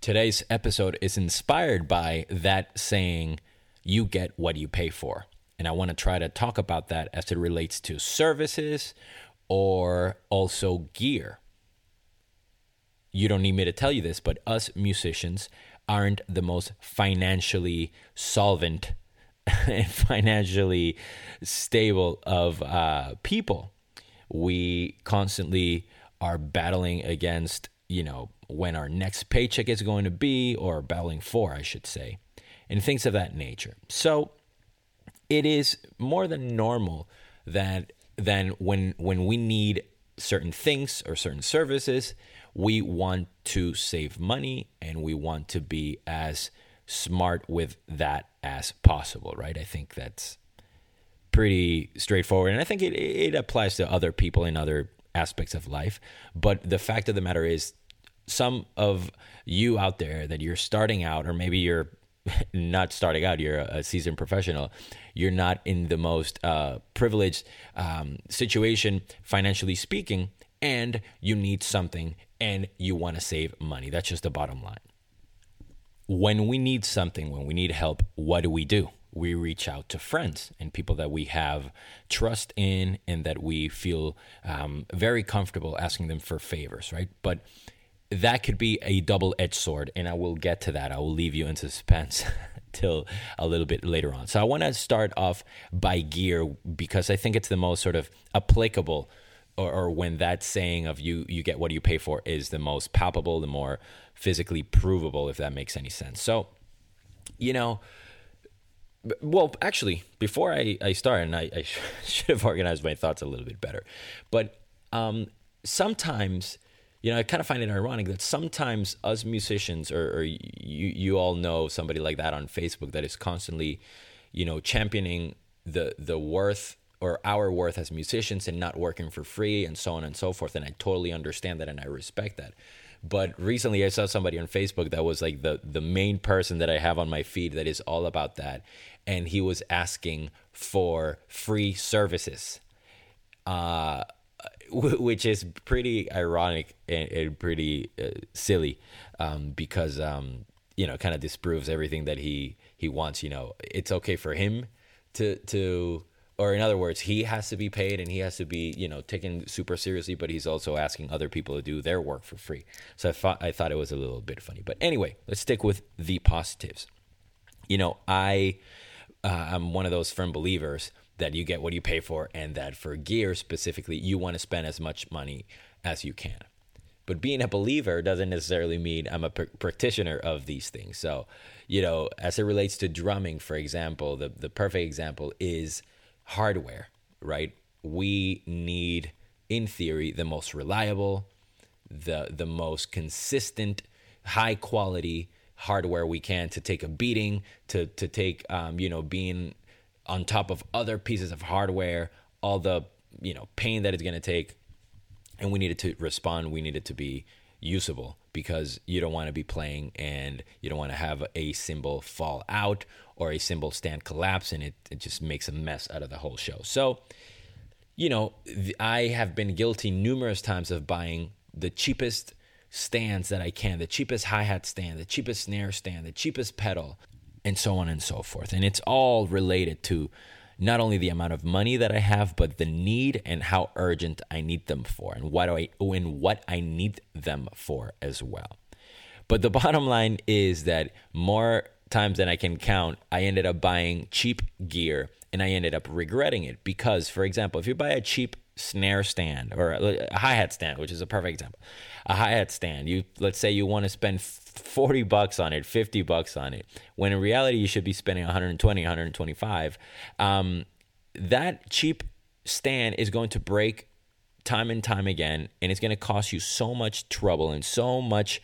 Today's episode is inspired by that saying, you get what you pay for. And I want to try to talk about that as it relates to services or also gear. You don't need me to tell you this, but us musicians aren't the most financially solvent and financially stable of uh, people. We constantly are battling against, you know, when our next paycheck is going to be, or battling for, I should say, and things of that nature. So it is more than normal that than when when we need certain things or certain services, we want to save money and we want to be as smart with that as possible, right? I think that's pretty straightforward. And I think it, it applies to other people in other aspects of life. But the fact of the matter is, some of you out there that you're starting out, or maybe you're not starting out, you're a seasoned professional, you're not in the most uh, privileged um, situation, financially speaking, and you need something and you want to save money. That's just the bottom line. When we need something, when we need help, what do we do? We reach out to friends and people that we have trust in and that we feel um, very comfortable asking them for favors, right? But that could be a double edged sword, and I will get to that. I will leave you in suspense till a little bit later on. So I want to start off by gear because I think it's the most sort of applicable. Or, or, when that saying of you you get what you pay for is the most palpable, the more physically provable, if that makes any sense. So, you know, well, actually, before I, I start, and I, I should have organized my thoughts a little bit better, but um, sometimes you know, I kind of find it ironic that sometimes us musicians, or, or, you, you all know somebody like that on Facebook that is constantly, you know, championing the the worth or our worth as musicians and not working for free and so on and so forth. And I totally understand that and I respect that. But recently I saw somebody on Facebook that was like the the main person that I have on my feed that is all about that, and he was asking for free services. Uh which is pretty ironic and, and pretty uh, silly um, because um, you know kind of disproves everything that he he wants. You know, it's okay for him to to or in other words, he has to be paid and he has to be you know taken super seriously, but he's also asking other people to do their work for free. So I thought I thought it was a little bit funny. But anyway, let's stick with the positives. You know, I uh, I'm one of those firm believers that you get what you pay for, and that for gear specifically, you want to spend as much money as you can. But being a believer doesn't necessarily mean I'm a pr- practitioner of these things. So, you know, as it relates to drumming, for example, the, the perfect example is hardware, right? We need, in theory, the most reliable, the the most consistent, high quality hardware we can to take a beating, to to take um, you know being on top of other pieces of hardware, all the you know pain that it's going to take, and we needed to respond. We needed to be usable because you don't want to be playing and you don't want to have a cymbal fall out or a cymbal stand collapse and it, it just makes a mess out of the whole show. So, you know, I have been guilty numerous times of buying the cheapest stands that I can, the cheapest hi hat stand, the cheapest snare stand, the cheapest pedal, and so on and so forth. And it's all related to not only the amount of money that I have, but the need and how urgent I need them for, and what do I and what I need them for as well. But the bottom line is that more times than I can count, I ended up buying cheap gear and I ended up regretting it because, for example, if you buy a cheap snare stand or a hi hat stand, which is a perfect example, a hi hat stand, you let's say you want to spend 40 bucks on it, 50 bucks on it, when in reality you should be spending 120, 125. Um, that cheap stand is going to break time and time again, and it's going to cost you so much trouble and so much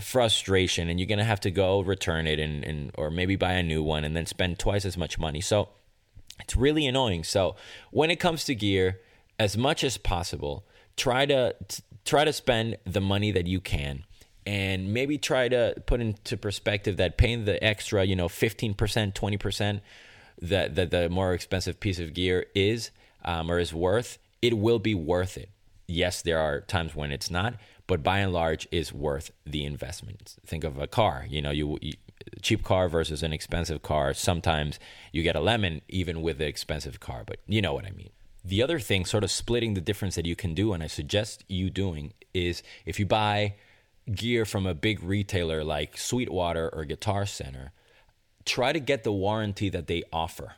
frustration and you're going to have to go return it and, and or maybe buy a new one and then spend twice as much money. So it's really annoying. So when it comes to gear, as much as possible, try to try to spend the money that you can and maybe try to put into perspective that paying the extra, you know, 15%, 20% that, that the more expensive piece of gear is um, or is worth, it will be worth it. Yes, there are times when it's not, but by and large is worth the investment. Think of a car, you know, you, you cheap car versus an expensive car. Sometimes you get a lemon even with the expensive car, but you know what I mean. The other thing, sort of splitting the difference that you can do, and I suggest you doing, is if you buy gear from a big retailer like Sweetwater or Guitar Center, try to get the warranty that they offer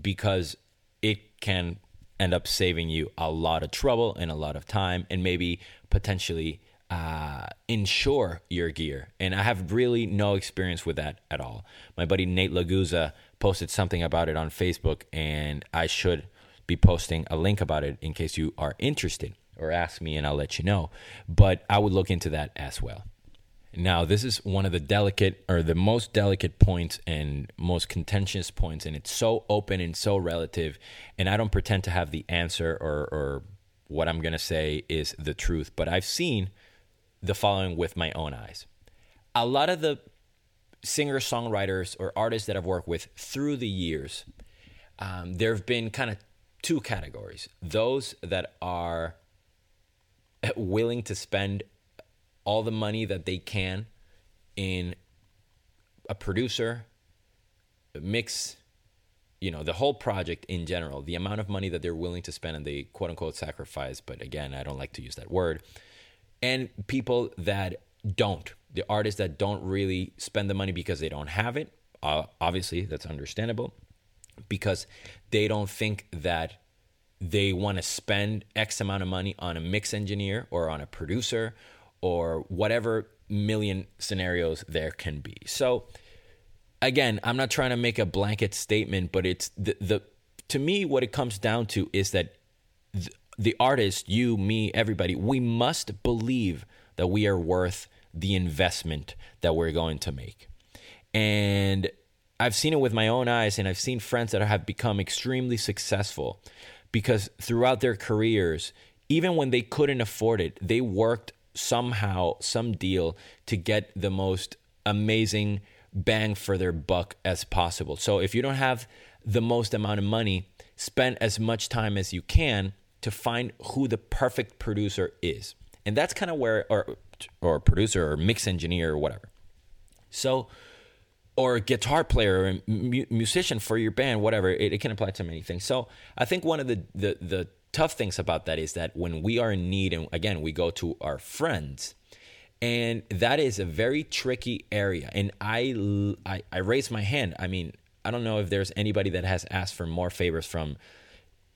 because it can end up saving you a lot of trouble and a lot of time and maybe potentially uh, insure your gear. And I have really no experience with that at all. My buddy Nate Laguza posted something about it on Facebook, and I should be posting a link about it in case you are interested or ask me and I'll let you know. But I would look into that as well. Now, this is one of the delicate or the most delicate points and most contentious points, and it's so open and so relative. And I don't pretend to have the answer or, or what I'm going to say is the truth, but I've seen the following with my own eyes. A lot of the singer songwriters or artists that I've worked with through the years, um, there have been kind of two categories those that are willing to spend all the money that they can in a producer, mix, you know, the whole project in general, the amount of money that they're willing to spend and they quote unquote sacrifice, but again, I don't like to use that word, and people that don't, the artists that don't really spend the money because they don't have it. Uh, obviously, that's understandable because they don't think that they want to spend X amount of money on a mix engineer or on a producer or whatever million scenarios there can be. So again, I'm not trying to make a blanket statement, but it's the, the to me what it comes down to is that the, the artist, you, me, everybody, we must believe that we are worth the investment that we're going to make. And I've seen it with my own eyes, and I've seen friends that have become extremely successful because throughout their careers, even when they couldn't afford it, they worked somehow, some deal to get the most amazing bang for their buck as possible. So if you don't have the most amount of money, spend as much time as you can to find who the perfect producer is. And that's kind of where or or producer or mix engineer or whatever. So or a guitar player or mu- musician for your band, whatever. It, it, can apply to many things. So I think one of the, the, the tough things about that is that when we are in need, and again, we go to our friends, and that is a very tricky area. And I, I, I raise my hand. I mean, I don't know if there's anybody that has asked for more favors from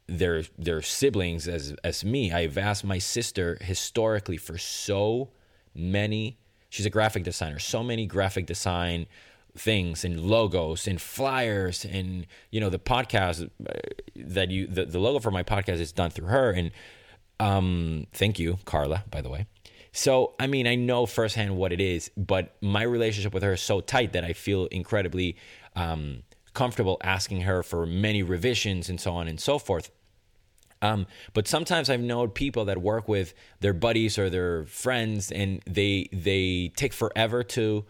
their their siblings as as me. I've asked my sister historically for so many. She's a graphic designer. So many graphic design things and logos and flyers and you know the podcast uh, that you the, the logo for my podcast is done through her. And um thank you carla by the way. So i mean i know firsthand what it is but my relationship with her is so tight that i feel incredibly um comfortable asking her for many revisions and so on and so forth. Um, but sometimes I've known people that work with their buddies or their friends, and they they take forever to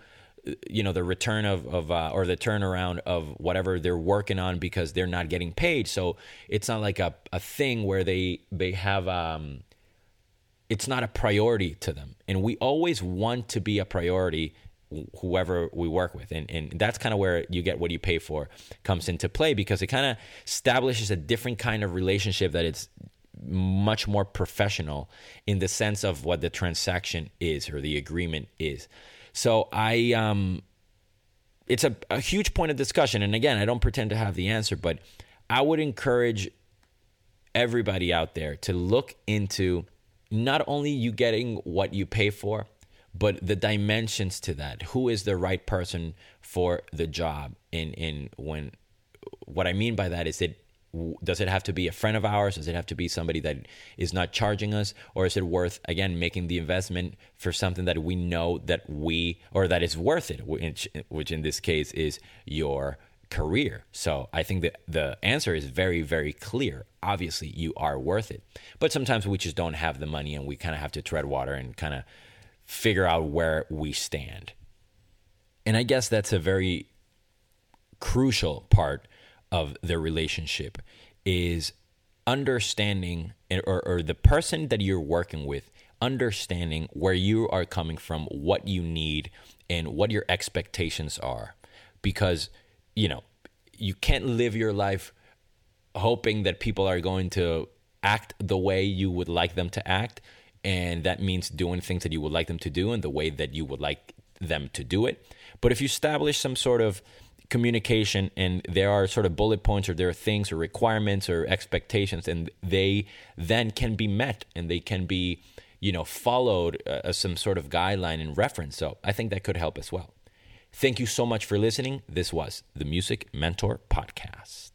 you know the return of, of uh, or the turnaround of whatever they're working on because they're not getting paid. So it's not like a, a thing where they they have um it's not a priority to them. And we always want to be a priority whoever we work with. And, and that's kind of where you get what you pay for comes into play because it kind of establishes a different kind of relationship that it's much more professional in the sense of what the transaction is or the agreement is so I um it's a, a huge point of discussion. And again, I don't pretend to have the answer, but I would encourage everybody out there to look into not only you getting what you pay for, but the dimensions to that. Who is the right person for the job? And in when what I mean by that is that does it have to be a friend of ours? Does it have to be somebody that is not charging us? Or is it worth again making the investment for something that we know that we or that is worth it which, which in this case is your career? So i think that the answer is very very clear. Obviously you are worth it. But sometimes we just don't have the money and we kind of have to tread water and kind of figure out where we stand. And i guess that's a very crucial part of their relationship is understanding or, or the person that you're working with understanding where you are coming from what you need and what your expectations are. Because you know you can't live your life hoping that people are going to act the way you would like them to act and that means doing things that you would like them to do in the way that you would like them to do it. But if you establish some sort of communication and there are sort of bullet points or there are things or requirements or expectations and they then can be met and they can be you know followed uh, as some sort of guideline and reference. So i think that could help as well. Thank you so much for listening. This was the music mentor podcast